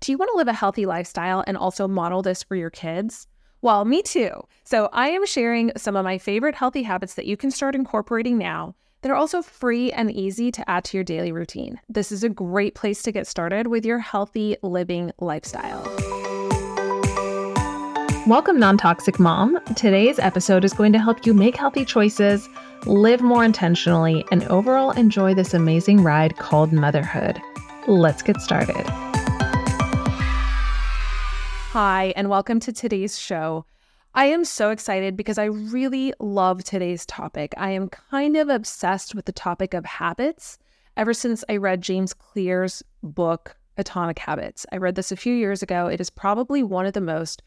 Do you want to live a healthy lifestyle and also model this for your kids? Well, me too. So, I am sharing some of my favorite healthy habits that you can start incorporating now that are also free and easy to add to your daily routine. This is a great place to get started with your healthy living lifestyle. Welcome, Non Toxic Mom. Today's episode is going to help you make healthy choices, live more intentionally, and overall enjoy this amazing ride called motherhood. Let's get started. Hi, and welcome to today's show. I am so excited because I really love today's topic. I am kind of obsessed with the topic of habits ever since I read James Clear's book, Atomic Habits. I read this a few years ago. It is probably one of the most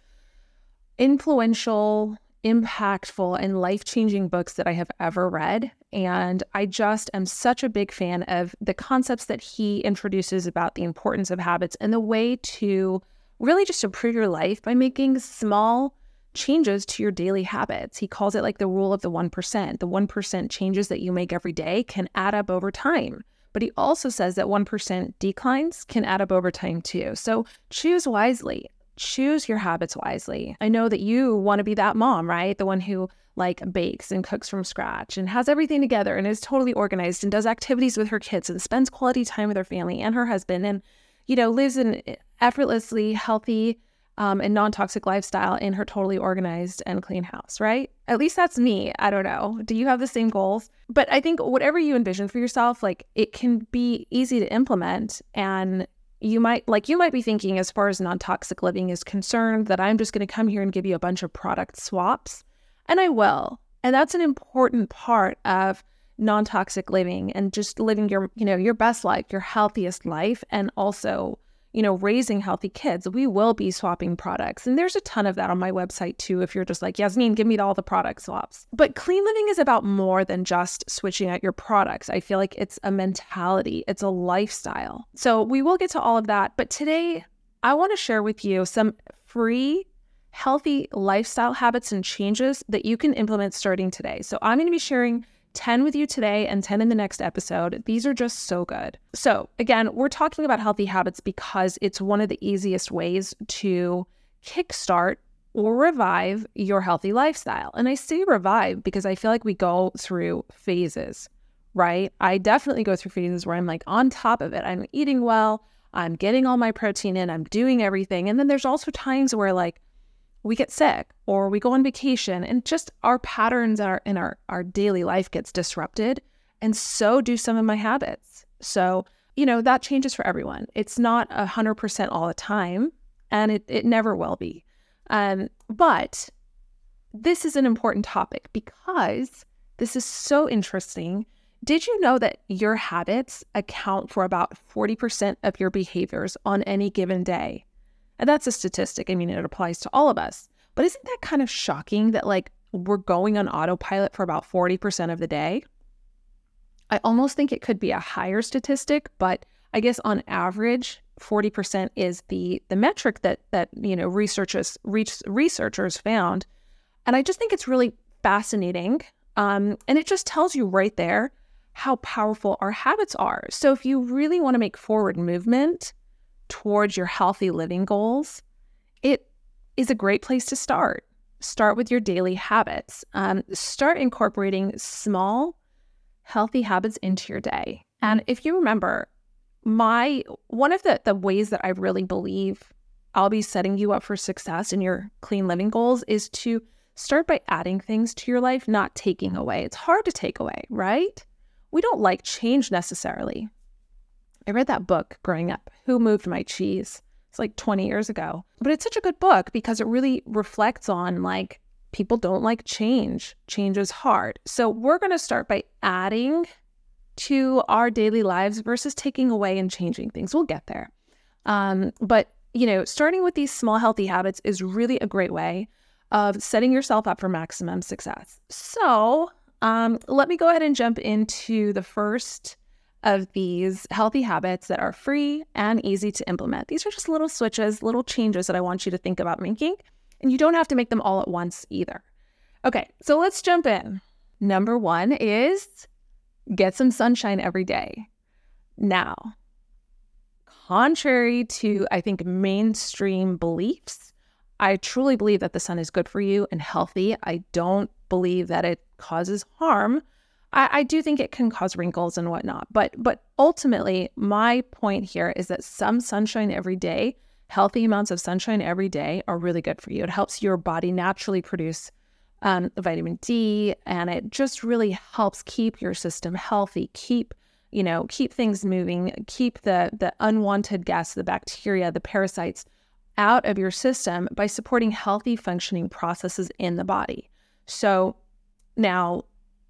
influential, impactful, and life changing books that I have ever read. And I just am such a big fan of the concepts that he introduces about the importance of habits and the way to really just improve your life by making small changes to your daily habits. He calls it like the rule of the 1%. The 1% changes that you make every day can add up over time. But he also says that 1% declines can add up over time too. So choose wisely choose your habits wisely. I know that you want to be that mom, right? The one who like bakes and cooks from scratch and has everything together and is totally organized and does activities with her kids and spends quality time with her family and her husband and you know lives an effortlessly healthy um, and non-toxic lifestyle in her totally organized and clean house right? At least that's me. I don't know. Do you have the same goals? But i think whatever you envision for yourself like it can be easy to implement and you might like you might be thinking as far as non-toxic living is concerned that I'm just going to come here and give you a bunch of product swaps and I will. And that's an important part of non-toxic living and just living your you know your best life, your healthiest life and also you know, raising healthy kids, we will be swapping products. And there's a ton of that on my website too, if you're just like, Yasmine, give me all the product swaps. But clean living is about more than just switching out your products. I feel like it's a mentality, it's a lifestyle. So we will get to all of that. But today, I want to share with you some free healthy lifestyle habits and changes that you can implement starting today. So I'm going to be sharing 10 with you today and 10 in the next episode. These are just so good. So, again, we're talking about healthy habits because it's one of the easiest ways to kickstart or revive your healthy lifestyle. And I say revive because I feel like we go through phases, right? I definitely go through phases where I'm like on top of it. I'm eating well, I'm getting all my protein in, I'm doing everything. And then there's also times where like we get sick or we go on vacation and just our patterns our, in our, our daily life gets disrupted. And so do some of my habits. So, you know, that changes for everyone. It's not a hundred percent all the time, and it, it never will be. Um, but this is an important topic because this is so interesting. Did you know that your habits account for about 40% of your behaviors on any given day? And that's a statistic. I mean, it applies to all of us. But isn't that kind of shocking that like we're going on autopilot for about 40% of the day? I almost think it could be a higher statistic, but I guess on average, 40% is the the metric that that you know researchers researchers found. And I just think it's really fascinating. Um, and it just tells you right there how powerful our habits are. So if you really want to make forward movement, towards your healthy living goals, it is a great place to start. Start with your daily habits. Um, start incorporating small, healthy habits into your day. And if you remember, my one of the, the ways that I really believe I'll be setting you up for success in your clean living goals is to start by adding things to your life, not taking away. It's hard to take away, right? We don't like change necessarily. I read that book growing up, Who Moved My Cheese? It's like 20 years ago. But it's such a good book because it really reflects on like people don't like change. Change is hard. So we're going to start by adding to our daily lives versus taking away and changing things. We'll get there. Um, but, you know, starting with these small healthy habits is really a great way of setting yourself up for maximum success. So um, let me go ahead and jump into the first of these healthy habits that are free and easy to implement. These are just little switches, little changes that I want you to think about making. And you don't have to make them all at once either. Okay, so let's jump in. Number one is get some sunshine every day. Now, contrary to, I think, mainstream beliefs, I truly believe that the sun is good for you and healthy. I don't believe that it causes harm. I, I do think it can cause wrinkles and whatnot, but but ultimately, my point here is that some sunshine every day, healthy amounts of sunshine every day, are really good for you. It helps your body naturally produce um, vitamin D, and it just really helps keep your system healthy, keep you know, keep things moving, keep the the unwanted gas, the bacteria, the parasites out of your system by supporting healthy functioning processes in the body. So now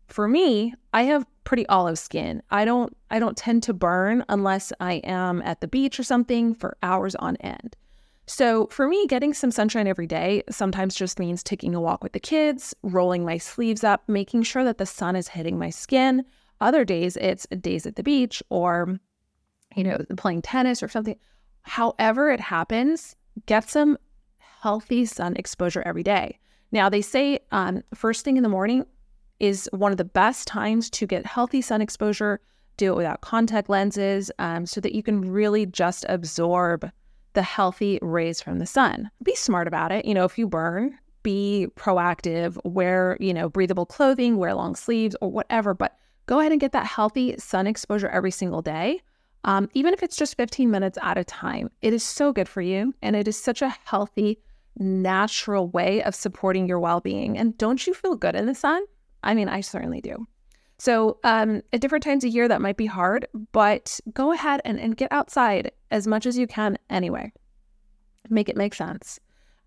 for me, I have pretty olive skin. I don't I don't tend to burn unless I am at the beach or something for hours on end. So for me, getting some sunshine every day sometimes just means taking a walk with the kids, rolling my sleeves up, making sure that the sun is hitting my skin. Other days it's days at the beach or you know, playing tennis or something. However it happens, get some healthy sun exposure every day. Now, they say um, first thing in the morning is one of the best times to get healthy sun exposure. Do it without contact lenses um, so that you can really just absorb the healthy rays from the sun. Be smart about it. You know, if you burn, be proactive, wear, you know, breathable clothing, wear long sleeves or whatever, but go ahead and get that healthy sun exposure every single day. Um, even if it's just 15 minutes at a time, it is so good for you. And it is such a healthy, natural way of supporting your well being. And don't you feel good in the sun? I mean, I certainly do. So, um, at different times of year, that might be hard, but go ahead and, and get outside as much as you can anyway. Make it make sense.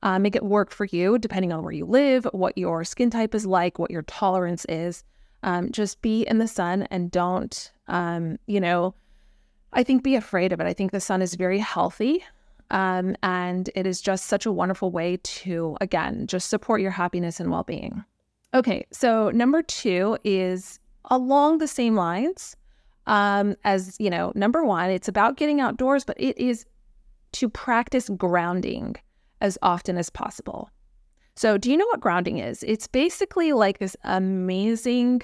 Uh, make it work for you, depending on where you live, what your skin type is like, what your tolerance is. Um, just be in the sun and don't, um, you know, I think be afraid of it. I think the sun is very healthy. Um, and it is just such a wonderful way to, again, just support your happiness and well being. Okay, so number two is along the same lines um, as, you know, number one, it's about getting outdoors, but it is to practice grounding as often as possible. So, do you know what grounding is? It's basically like this amazing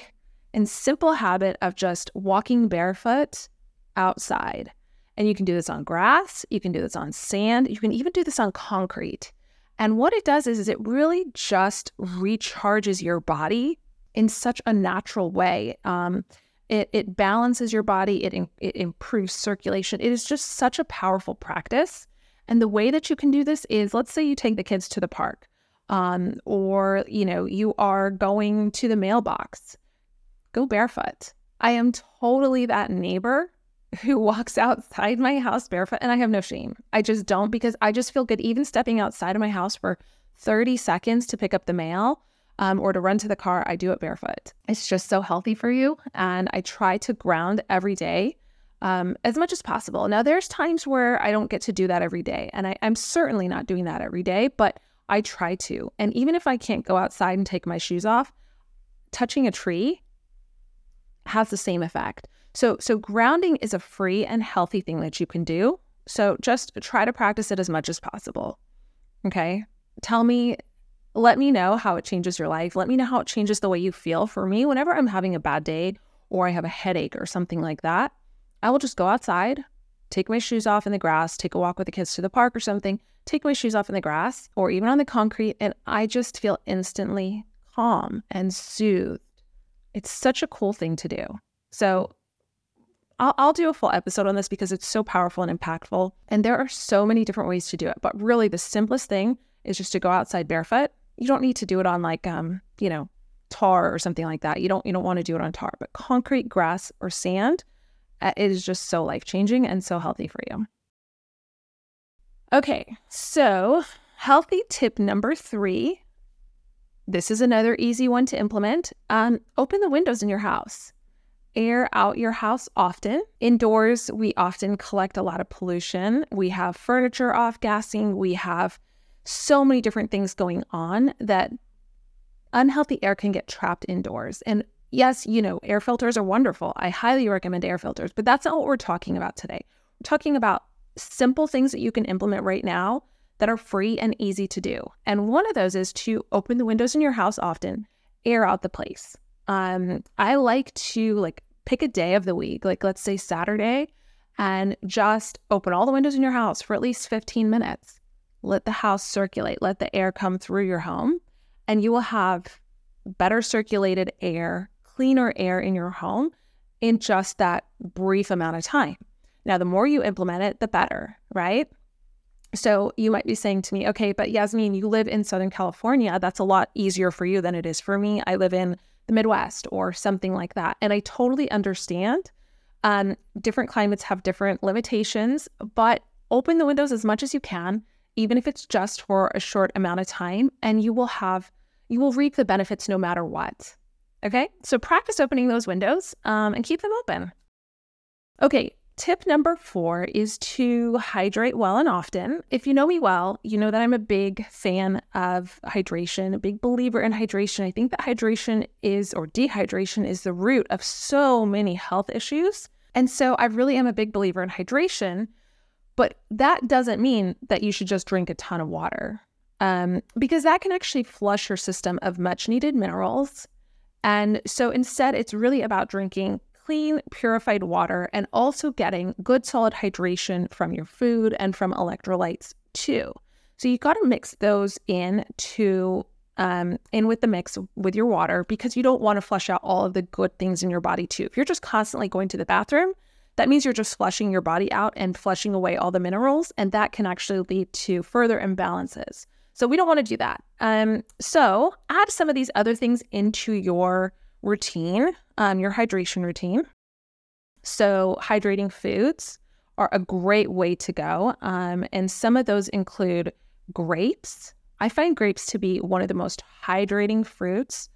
and simple habit of just walking barefoot outside. And you can do this on grass, you can do this on sand, you can even do this on concrete. And what it does is, is it really just recharges your body in such a natural way. Um, it, it balances your body, it, it improves circulation. It is just such a powerful practice. And the way that you can do this is let's say you take the kids to the park um, or you know you are going to the mailbox go barefoot i am totally that neighbor who walks outside my house barefoot and I have no shame. I just don't because I just feel good even stepping outside of my house for 30 seconds to pick up the mail um, or to run to the car. I do it barefoot. It's just so healthy for you. And I try to ground every day um, as much as possible. Now, there's times where I don't get to do that every day. And I, I'm certainly not doing that every day, but I try to. And even if I can't go outside and take my shoes off, touching a tree has the same effect. So, so grounding is a free and healthy thing that you can do. So just try to practice it as much as possible. Okay. Tell me, let me know how it changes your life. Let me know how it changes the way you feel. For me, whenever I'm having a bad day or I have a headache or something like that, I will just go outside, take my shoes off in the grass, take a walk with the kids to the park or something, take my shoes off in the grass or even on the concrete, and I just feel instantly calm and soothed. It's such a cool thing to do. So I'll, I'll do a full episode on this because it's so powerful and impactful. And there are so many different ways to do it. But really, the simplest thing is just to go outside barefoot. You don't need to do it on like, um, you know, tar or something like that. You don't you don't want to do it on tar, but concrete, grass, or sand, uh, it is just so life changing and so healthy for you. Okay, so healthy tip number three. This is another easy one to implement. Um, open the windows in your house air out your house often. Indoors, we often collect a lot of pollution. We have furniture off gassing. We have so many different things going on that unhealthy air can get trapped indoors. And yes, you know, air filters are wonderful. I highly recommend air filters, but that's not what we're talking about today. We're talking about simple things that you can implement right now that are free and easy to do. And one of those is to open the windows in your house often, air out the place. Um, I like to like pick a day of the week, like let's say Saturday, and just open all the windows in your house for at least 15 minutes. Let the house circulate, let the air come through your home, and you will have better circulated air, cleaner air in your home in just that brief amount of time. Now, the more you implement it, the better, right? So you might be saying to me, okay, but Yasmine, you live in Southern California. That's a lot easier for you than it is for me. I live in the Midwest or something like that. And I totally understand. Um, different climates have different limitations, but open the windows as much as you can, even if it's just for a short amount of time, and you will have, you will reap the benefits no matter what. Okay, so practice opening those windows um, and keep them open. Okay, Tip number four is to hydrate well and often. If you know me well, you know that I'm a big fan of hydration, a big believer in hydration. I think that hydration is, or dehydration, is the root of so many health issues. And so I really am a big believer in hydration, but that doesn't mean that you should just drink a ton of water um, because that can actually flush your system of much needed minerals. And so instead, it's really about drinking clean, purified water and also getting good solid hydration from your food and from electrolytes too. So you got to mix those in to um, in with the mix with your water because you don't want to flush out all of the good things in your body too. If you're just constantly going to the bathroom, that means you're just flushing your body out and flushing away all the minerals, and that can actually lead to further imbalances. So we don't want to do that. Um, so add some of these other things into your routine, um, your hydration routine. So, hydrating foods are a great way to go. Um, and some of those include grapes. I find grapes to be one of the most hydrating fruits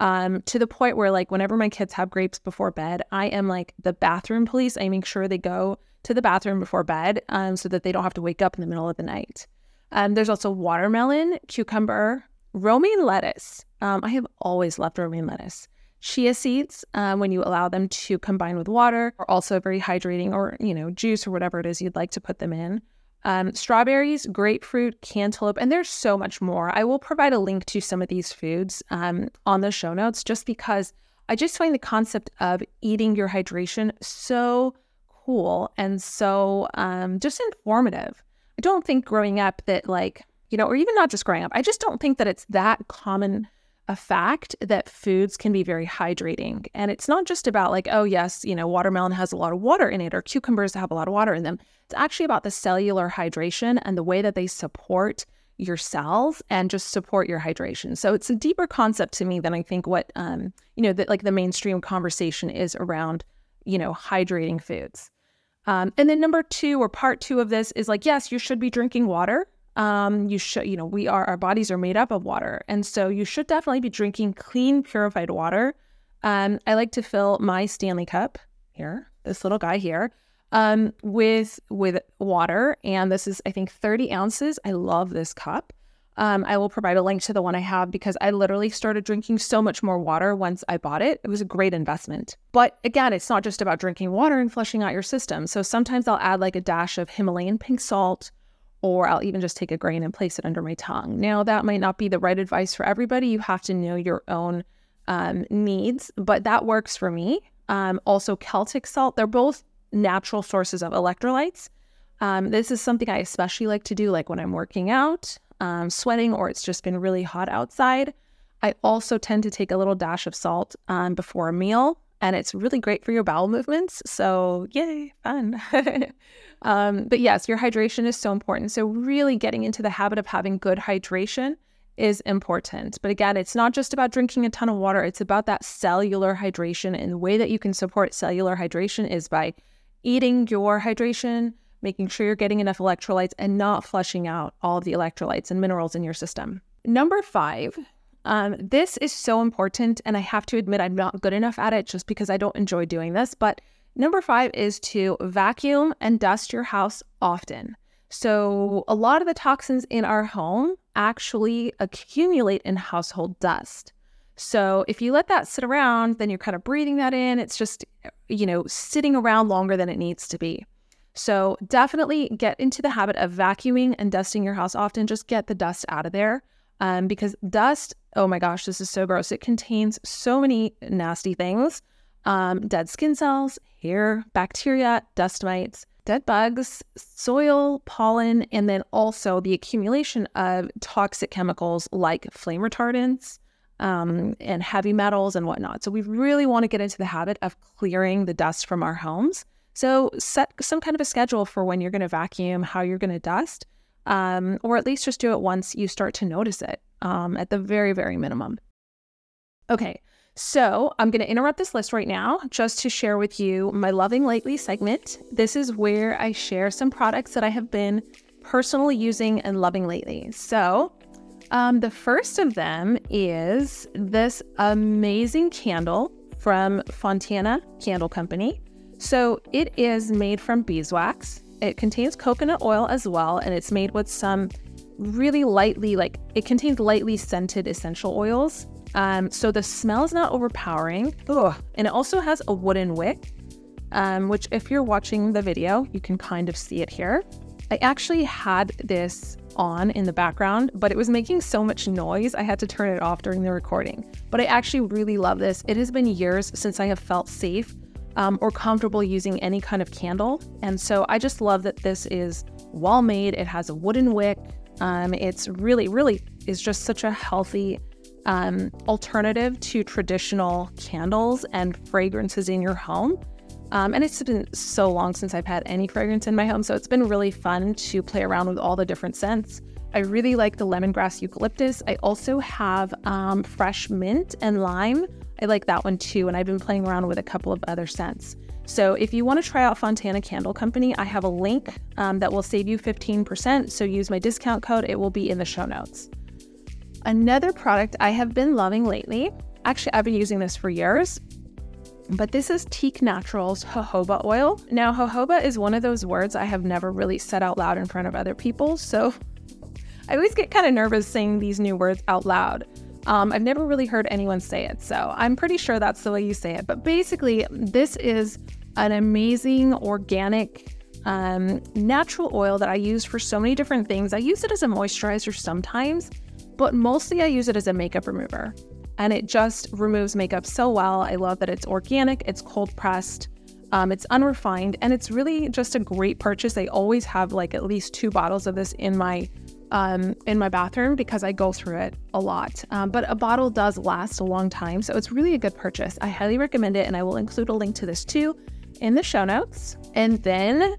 um, to the point where, like, whenever my kids have grapes before bed, I am like the bathroom police. I make sure they go to the bathroom before bed um, so that they don't have to wake up in the middle of the night. Um, there's also watermelon, cucumber, romaine lettuce. Um, I have always loved romaine lettuce. Chia seeds, uh, when you allow them to combine with water, are also very hydrating, or you know, juice or whatever it is you'd like to put them in. Um, strawberries, grapefruit, cantaloupe, and there's so much more. I will provide a link to some of these foods um, on the show notes just because I just find the concept of eating your hydration so cool and so um, just informative. I don't think growing up that, like, you know, or even not just growing up, I just don't think that it's that common a fact that foods can be very hydrating. And it's not just about like, oh, yes, you know, watermelon has a lot of water in it or cucumbers have a lot of water in them. It's actually about the cellular hydration and the way that they support your cells and just support your hydration. So it's a deeper concept to me than I think what, um, you know, that like the mainstream conversation is around, you know, hydrating foods. Um, and then number two or part two of this is like, yes, you should be drinking water um, you should, you know, we are, our bodies are made up of water. And so you should definitely be drinking clean, purified water. Um, I like to fill my Stanley cup here, this little guy here, um, with, with water. And this is, I think, 30 ounces. I love this cup. Um, I will provide a link to the one I have because I literally started drinking so much more water once I bought it. It was a great investment. But again, it's not just about drinking water and flushing out your system. So sometimes I'll add like a dash of Himalayan pink salt or I'll even just take a grain and place it under my tongue. Now, that might not be the right advice for everybody. You have to know your own um, needs, but that works for me. Um, also, Celtic salt, they're both natural sources of electrolytes. Um, this is something I especially like to do, like when I'm working out, um, sweating, or it's just been really hot outside. I also tend to take a little dash of salt um, before a meal, and it's really great for your bowel movements. So, yay, fun. Um, but yes, your hydration is so important. So, really getting into the habit of having good hydration is important. But again, it's not just about drinking a ton of water, it's about that cellular hydration. And the way that you can support cellular hydration is by eating your hydration, making sure you're getting enough electrolytes, and not flushing out all of the electrolytes and minerals in your system. Number five, um, this is so important. And I have to admit, I'm not good enough at it just because I don't enjoy doing this. But Number five is to vacuum and dust your house often. So, a lot of the toxins in our home actually accumulate in household dust. So, if you let that sit around, then you're kind of breathing that in. It's just, you know, sitting around longer than it needs to be. So, definitely get into the habit of vacuuming and dusting your house often. Just get the dust out of there um, because dust, oh my gosh, this is so gross. It contains so many nasty things um, dead skin cells, hair, bacteria, dust mites, dead bugs, soil, pollen, and then also the accumulation of toxic chemicals like flame retardants um, and heavy metals and whatnot. So we really want to get into the habit of clearing the dust from our homes. So set some kind of a schedule for when you're going to vacuum, how you're going to dust, um, or at least just do it once you start to notice it um, at the very, very minimum. Okay, so I'm going to interrupt this list right now just to share with you my Loving Lately segment. This is where I share some products that I have been personally using and loving lately. So, um, the first of them is this amazing candle from Fontana Candle Company. So, it is made from beeswax. It contains coconut oil as well, and it's made with some really lightly, like, it contains lightly scented essential oils. Um, so the smell is not overpowering. Ugh. And it also has a wooden wick, um, which, if you're watching the video, you can kind of see it here. I actually had this on in the background, but it was making so much noise, I had to turn it off during the recording. But I actually really love this. It has been years since I have felt safe um, or comfortable using any kind of candle. And so I just love that this is well made. It has a wooden wick. Um, it's really, really is just such a healthy um, alternative to traditional candles and fragrances in your home. Um, and it's been so long since I've had any fragrance in my home, so it's been really fun to play around with all the different scents. I really like the lemongrass eucalyptus. I also have um, fresh mint and lime. I like that one too, and I've been playing around with a couple of other scents. So if you want to try out Fontana Candle Company, I have a link um, that will save you 15%. So use my discount code, it will be in the show notes. Another product I have been loving lately, actually, I've been using this for years, but this is Teak Naturals jojoba oil. Now, jojoba is one of those words I have never really said out loud in front of other people, so I always get kind of nervous saying these new words out loud. Um, I've never really heard anyone say it, so I'm pretty sure that's the way you say it. But basically, this is an amazing organic um, natural oil that I use for so many different things. I use it as a moisturizer sometimes, but mostly I use it as a makeup remover. And it just removes makeup so well. I love that it's organic, it's cold pressed, um, it's unrefined, and it's really just a great purchase. I always have like at least two bottles of this in my um, in my bathroom because I go through it a lot. Um, but a bottle does last a long time, so it's really a good purchase. I highly recommend it, and I will include a link to this too in the show notes. And then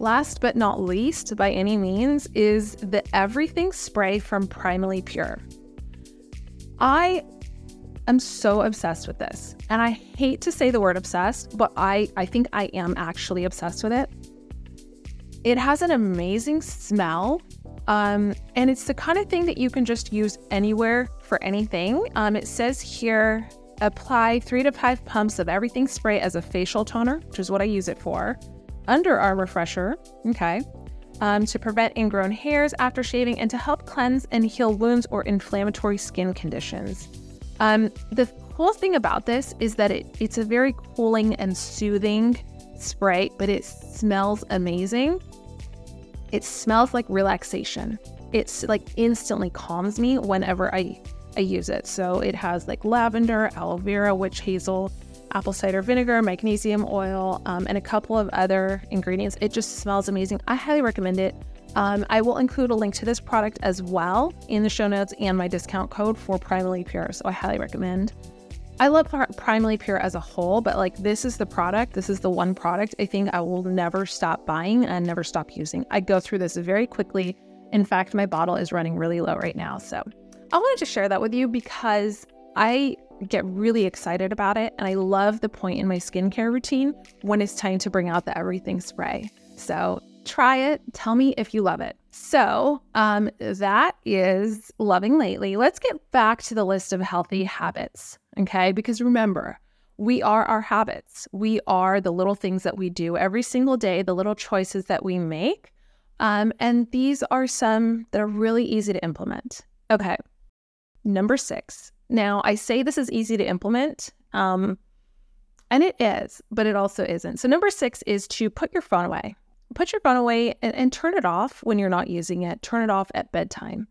Last but not least, by any means, is the Everything Spray from Primally Pure. I am so obsessed with this. And I hate to say the word obsessed, but I, I think I am actually obsessed with it. It has an amazing smell. Um, and it's the kind of thing that you can just use anywhere for anything. Um, it says here apply three to five pumps of everything spray as a facial toner, which is what I use it for underarm refresher, okay, um, to prevent ingrown hairs after shaving and to help cleanse and heal wounds or inflammatory skin conditions. Um, the cool thing about this is that it, it's a very cooling and soothing spray, but it smells amazing. It smells like relaxation. It's like instantly calms me whenever I I use it. So it has like lavender, aloe vera, witch hazel, apple cider vinegar, magnesium oil, um, and a couple of other ingredients. It just smells amazing. I highly recommend it. Um, I will include a link to this product as well in the show notes and my discount code for Primally Pure. So I highly recommend. I love Primally Pure as a whole, but like this is the product, this is the one product I think I will never stop buying and never stop using. I go through this very quickly. In fact, my bottle is running really low right now. So I wanted to share that with you because I get really excited about it. And I love the point in my skincare routine when it's time to bring out the everything spray. So try it. Tell me if you love it. So, um, that is loving lately. Let's get back to the list of healthy habits. Okay. Because remember, we are our habits. We are the little things that we do every single day, the little choices that we make. Um, and these are some that are really easy to implement. Okay. Number six, now, I say this is easy to implement, um, and it is, but it also isn't. So, number six is to put your phone away. Put your phone away and, and turn it off when you're not using it. Turn it off at bedtime.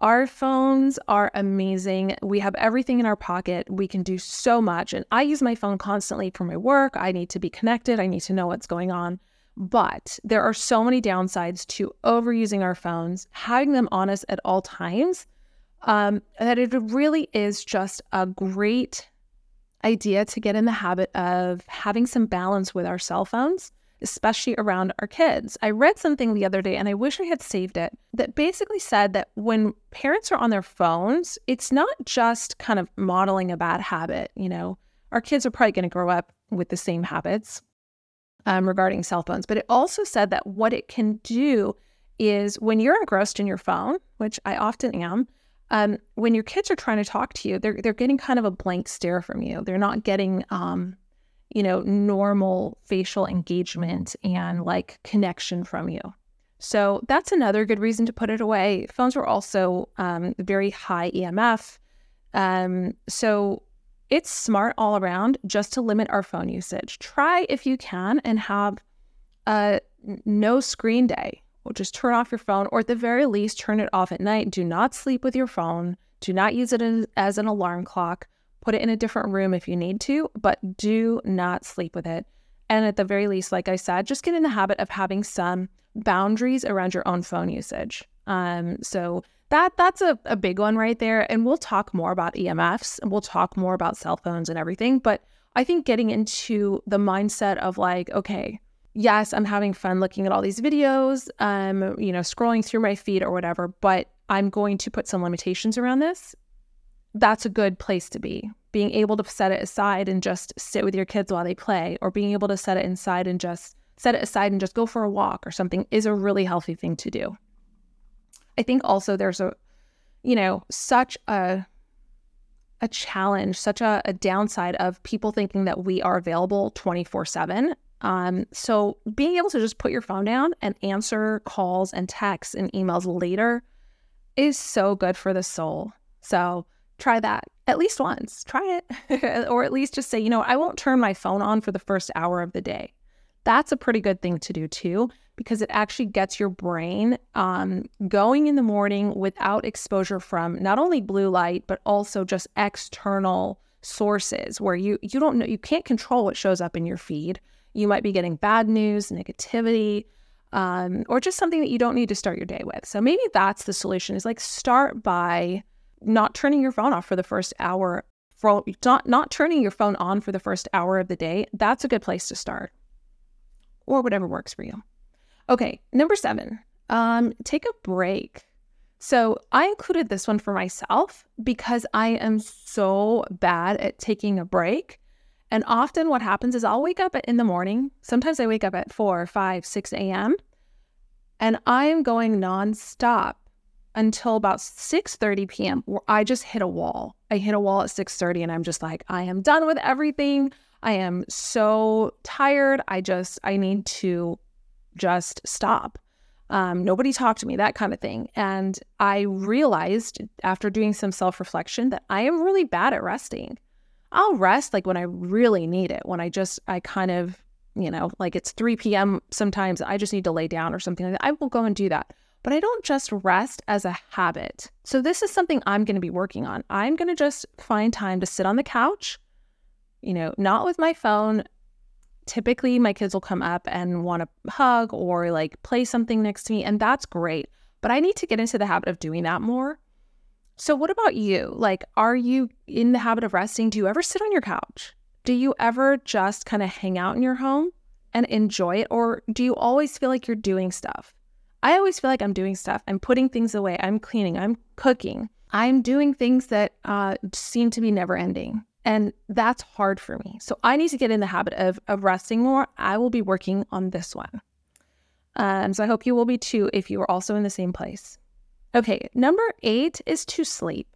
Our phones are amazing. We have everything in our pocket. We can do so much. And I use my phone constantly for my work. I need to be connected, I need to know what's going on. But there are so many downsides to overusing our phones, having them on us at all times, um, that it really is just a great idea to get in the habit of having some balance with our cell phones especially around our kids. I read something the other day and I wish I had saved it that basically said that when parents are on their phones, it's not just kind of modeling a bad habit. You know, our kids are probably going to grow up with the same habits um, regarding cell phones, but it also said that what it can do is when you're engrossed in your phone, which I often am, um, when your kids are trying to talk to you, they're they're getting kind of a blank stare from you. They're not getting um, you know, normal facial engagement and like connection from you. So that's another good reason to put it away. Phones are also um, very high EMF. Um, so it's smart all around just to limit our phone usage. Try if you can and have a no screen day. Or just turn off your phone, or at the very least, turn it off at night. Do not sleep with your phone. Do not use it as an alarm clock. Put it in a different room if you need to, but do not sleep with it. And at the very least, like I said, just get in the habit of having some boundaries around your own phone usage. Um, so that that's a, a big one right there. And we'll talk more about EMFs and we'll talk more about cell phones and everything. But I think getting into the mindset of like, okay, yes, I'm having fun looking at all these videos, um, you know, scrolling through my feed or whatever, but I'm going to put some limitations around this that's a good place to be. Being able to set it aside and just sit with your kids while they play, or being able to set it inside and just set it aside and just go for a walk or something is a really healthy thing to do. I think also there's a, you know, such a a challenge, such a, a downside of people thinking that we are available 24 7. Um, so being able to just put your phone down and answer calls and texts and emails later is so good for the soul. So try that at least once. Try it. or at least just say, you know, I won't turn my phone on for the first hour of the day. That's a pretty good thing to do too, because it actually gets your brain um, going in the morning without exposure from not only blue light, but also just external sources where you you don't know you can't control what shows up in your feed. You might be getting bad news, negativity, um, or just something that you don't need to start your day with. So maybe that's the solution is like start by not turning your phone off for the first hour, for, not, not turning your phone on for the first hour of the day, that's a good place to start. Or whatever works for you. Okay, number seven, um, take a break. So I included this one for myself because I am so bad at taking a break. And often what happens is I'll wake up in the morning. Sometimes I wake up at 4, 5, 6 a.m. And I'm going nonstop until about 6:30 p.m. where I just hit a wall. I hit a wall at 6:30 and I'm just like I am done with everything. I am so tired. I just I need to just stop. Um, nobody talk to me, that kind of thing. And I realized after doing some self reflection that I am really bad at resting. I'll rest like when I really need it, when I just, I kind of, you know, like it's 3 p.m. sometimes I just need to lay down or something like that. I will go and do that. But I don't just rest as a habit. So this is something I'm going to be working on. I'm going to just find time to sit on the couch, you know, not with my phone. Typically, my kids will come up and want to hug or like play something next to me, and that's great. But I need to get into the habit of doing that more. So, what about you? Like, are you in the habit of resting? Do you ever sit on your couch? Do you ever just kind of hang out in your home and enjoy it? Or do you always feel like you're doing stuff? I always feel like I'm doing stuff. I'm putting things away. I'm cleaning. I'm cooking. I'm doing things that uh, seem to be never ending. And that's hard for me. So I need to get in the habit of, of resting more. I will be working on this one. Um, so I hope you will be too if you are also in the same place. Okay, number eight is to sleep.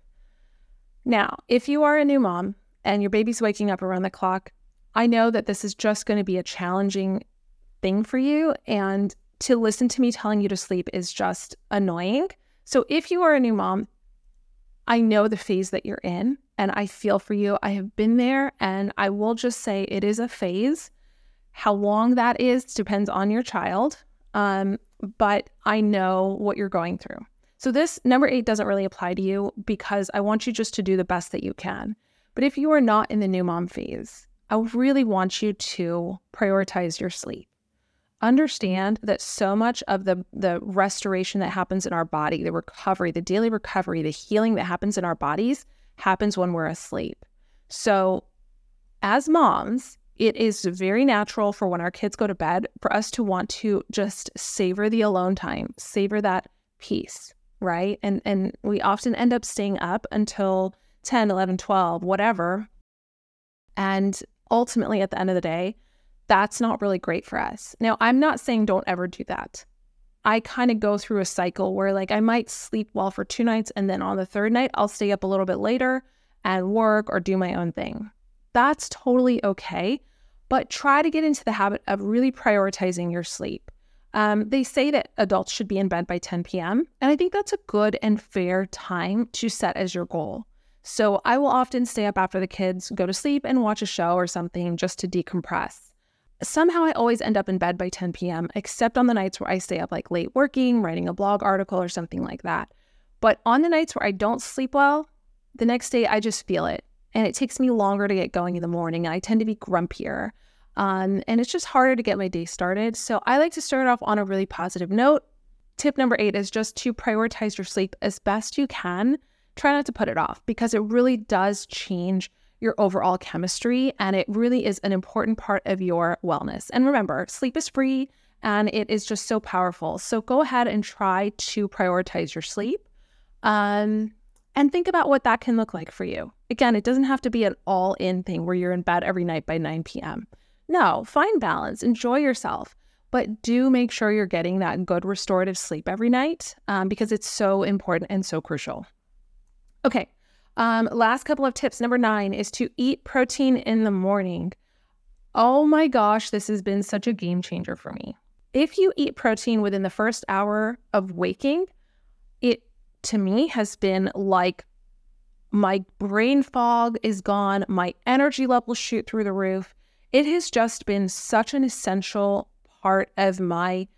Now, if you are a new mom and your baby's waking up around the clock, I know that this is just going to be a challenging thing for you. And to listen to me telling you to sleep is just annoying. So if you are a new mom, I know the phase that you're in and I feel for you. I have been there and I will just say it is a phase. How long that is depends on your child. Um, but I know what you're going through. So, this number eight doesn't really apply to you because I want you just to do the best that you can. But if you are not in the new mom phase, I really want you to prioritize your sleep. Understand that so much of the, the restoration that happens in our body, the recovery, the daily recovery, the healing that happens in our bodies happens when we're asleep. So, as moms, it is very natural for when our kids go to bed for us to want to just savor the alone time, savor that peace, right? And and we often end up staying up until 10, 11, 12, whatever. And ultimately at the end of the day, that's not really great for us. Now, I'm not saying don't ever do that. I kind of go through a cycle where like I might sleep well for two nights and then on the third night I'll stay up a little bit later and work or do my own thing. That's totally okay, but try to get into the habit of really prioritizing your sleep. Um, they say that adults should be in bed by 10 p.m., and I think that's a good and fair time to set as your goal. So I will often stay up after the kids go to sleep and watch a show or something just to decompress. Somehow I always end up in bed by 10 p.m., except on the nights where I stay up like late working, writing a blog article, or something like that. But on the nights where I don't sleep well, the next day I just feel it. And it takes me longer to get going in the morning. I tend to be grumpier. Um, and it's just harder to get my day started. So I like to start off on a really positive note. Tip number eight is just to prioritize your sleep as best you can. Try not to put it off because it really does change your overall chemistry and it really is an important part of your wellness. And remember, sleep is free and it is just so powerful. So go ahead and try to prioritize your sleep. Um, and think about what that can look like for you. Again, it doesn't have to be an all in thing where you're in bed every night by 9 p.m. No, find balance, enjoy yourself, but do make sure you're getting that good restorative sleep every night um, because it's so important and so crucial. Okay, um, last couple of tips. Number nine is to eat protein in the morning. Oh my gosh, this has been such a game changer for me. If you eat protein within the first hour of waking, it to me has been like my brain fog is gone, my energy levels shoot through the roof. It has just been such an essential part of my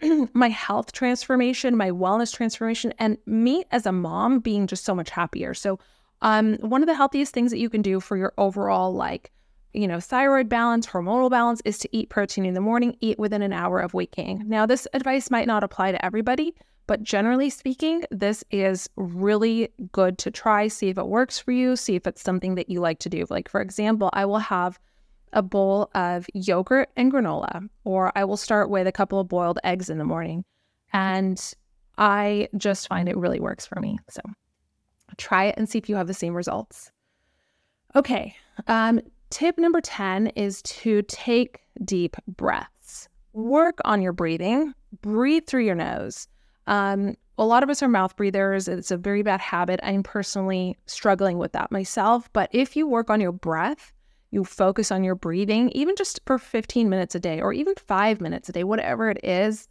my health transformation, my wellness transformation, and me as a mom being just so much happier. So, um, one of the healthiest things that you can do for your overall like, you know, thyroid balance, hormonal balance is to eat protein in the morning, eat within an hour of waking. Now, this advice might not apply to everybody, but generally speaking, this is really good to try, see if it works for you, see if it's something that you like to do. Like, for example, I will have a bowl of yogurt and granola, or I will start with a couple of boiled eggs in the morning. And I just find it really works for me. So try it and see if you have the same results. Okay. Um, tip number 10 is to take deep breaths. Work on your breathing, breathe through your nose. Um, a lot of us are mouth breathers. It's a very bad habit. I'm personally struggling with that myself. But if you work on your breath, you focus on your breathing, even just for 15 minutes a day or even five minutes a day, whatever it is,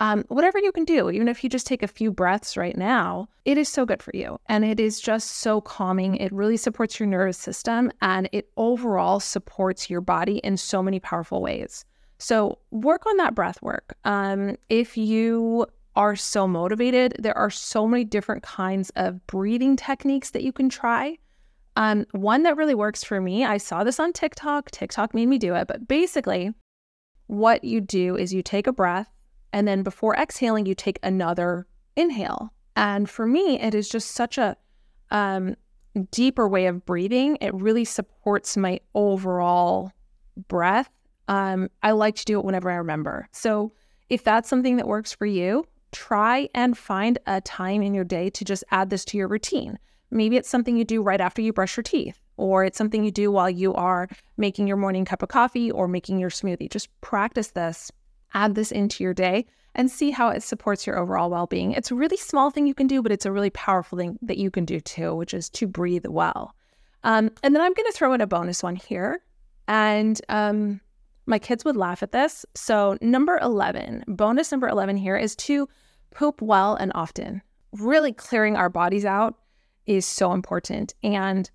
um, whatever you can do, even if you just take a few breaths right now, it is so good for you. And it is just so calming. It really supports your nervous system and it overall supports your body in so many powerful ways. So work on that breath work. Um, if you are so motivated, there are so many different kinds of breathing techniques that you can try. Um, one that really works for me, I saw this on TikTok. TikTok made me do it, but basically, what you do is you take a breath, and then before exhaling, you take another inhale. And for me, it is just such a um, deeper way of breathing. It really supports my overall breath. Um, I like to do it whenever I remember. So if that's something that works for you, try and find a time in your day to just add this to your routine. Maybe it's something you do right after you brush your teeth, or it's something you do while you are making your morning cup of coffee or making your smoothie. Just practice this, add this into your day, and see how it supports your overall well being. It's a really small thing you can do, but it's a really powerful thing that you can do too, which is to breathe well. Um, and then I'm going to throw in a bonus one here. And um, my kids would laugh at this. So, number 11, bonus number 11 here is to poop well and often. Really clearing our bodies out is so important. And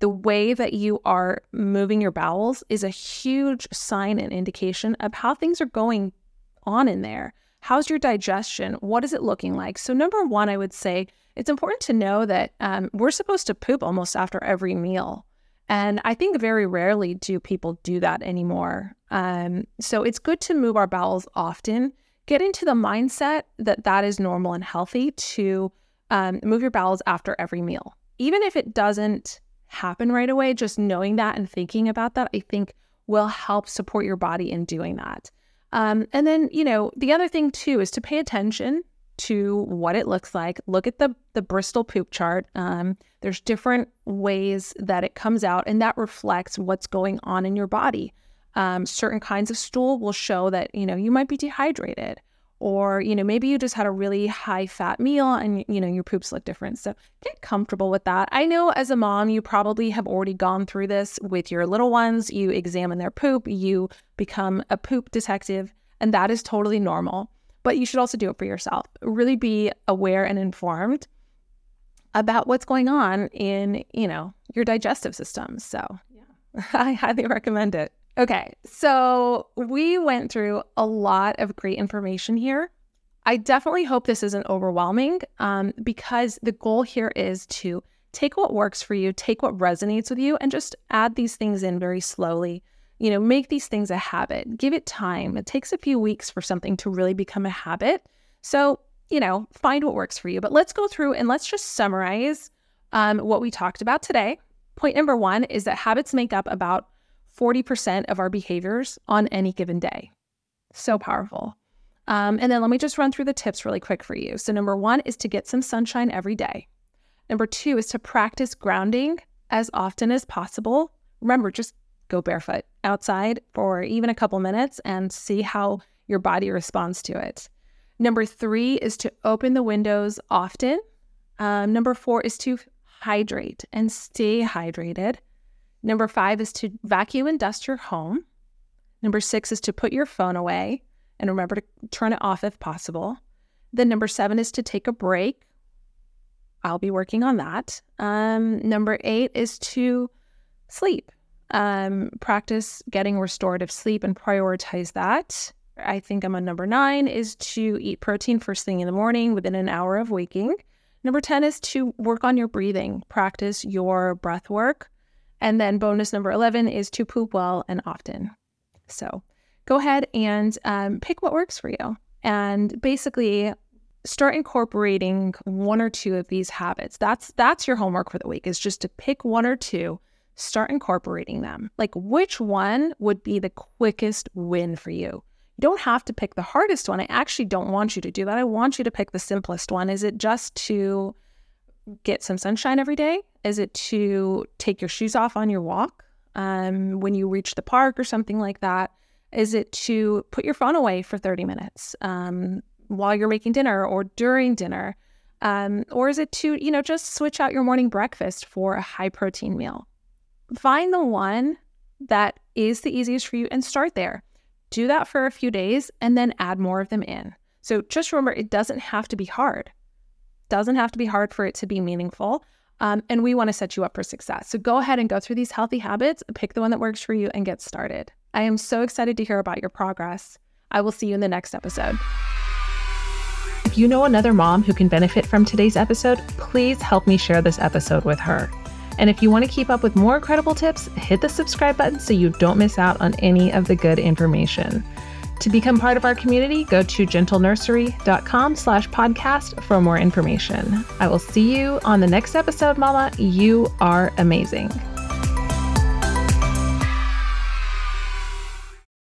the way that you are moving your bowels is a huge sign and indication of how things are going on in there. How's your digestion? What is it looking like? So, number one, I would say it's important to know that um, we're supposed to poop almost after every meal. And I think very rarely do people do that anymore. Um, so it's good to move our bowels often. Get into the mindset that that is normal and healthy to um, move your bowels after every meal. Even if it doesn't happen right away, just knowing that and thinking about that, I think will help support your body in doing that. Um, and then, you know, the other thing too is to pay attention to what it looks like. Look at the the Bristol poop chart. Um, there's different ways that it comes out, and that reflects what's going on in your body. Um, certain kinds of stool will show that you know you might be dehydrated, or you know maybe you just had a really high fat meal and you know your poops look different. So get comfortable with that. I know as a mom, you probably have already gone through this with your little ones. You examine their poop, you become a poop detective, and that is totally normal but you should also do it for yourself. Really be aware and informed about what's going on in, you know, your digestive system. So, yeah, I highly recommend it. Okay, so we went through a lot of great information here. I definitely hope this isn't overwhelming um, because the goal here is to take what works for you, take what resonates with you, and just add these things in very slowly you know, make these things a habit. Give it time. It takes a few weeks for something to really become a habit. So, you know, find what works for you. But let's go through and let's just summarize um, what we talked about today. Point number one is that habits make up about 40% of our behaviors on any given day. So powerful. Um, and then let me just run through the tips really quick for you. So, number one is to get some sunshine every day. Number two is to practice grounding as often as possible. Remember, just go barefoot outside for even a couple minutes and see how your body responds to it. Number three is to open the windows often. Um, number four is to hydrate and stay hydrated. Number five is to vacuum and dust your home. Number six is to put your phone away and remember to turn it off if possible. Then number seven is to take a break. I'll be working on that. Um, number eight is to sleep um, practice getting restorative sleep and prioritize that. I think I'm on number nine is to eat protein first thing in the morning within an hour of waking. Number 10 is to work on your breathing, practice your breath work. And then bonus number 11 is to poop well and often. So go ahead and um, pick what works for you. And basically, start incorporating one or two of these habits. That's that's your homework for the week is just to pick one or two start incorporating them. Like, which one would be the quickest win for you? You don't have to pick the hardest one. I actually don't want you to do that. I want you to pick the simplest one. Is it just to get some sunshine every day? Is it to take your shoes off on your walk um, when you reach the park or something like that? Is it to put your phone away for 30 minutes um, while you're making dinner or during dinner? Um, or is it to, you know, just switch out your morning breakfast for a high protein meal? find the one that is the easiest for you and start there. Do that for a few days and then add more of them in. So just remember, it doesn't have to be hard. Doesn't have to be hard for it to be meaningful. Um, and we want to set you up for success. So go ahead and go through these healthy habits, pick the one that works for you, and get started. I am so excited to hear about your progress. I will see you in the next episode. If you know another mom who can benefit from today's episode, please help me share this episode with her. And if you want to keep up with more incredible tips, hit the subscribe button so you don't miss out on any of the good information. To become part of our community, go to gentlenursery.com slash podcast for more information. I will see you on the next episode, Mama. You are amazing.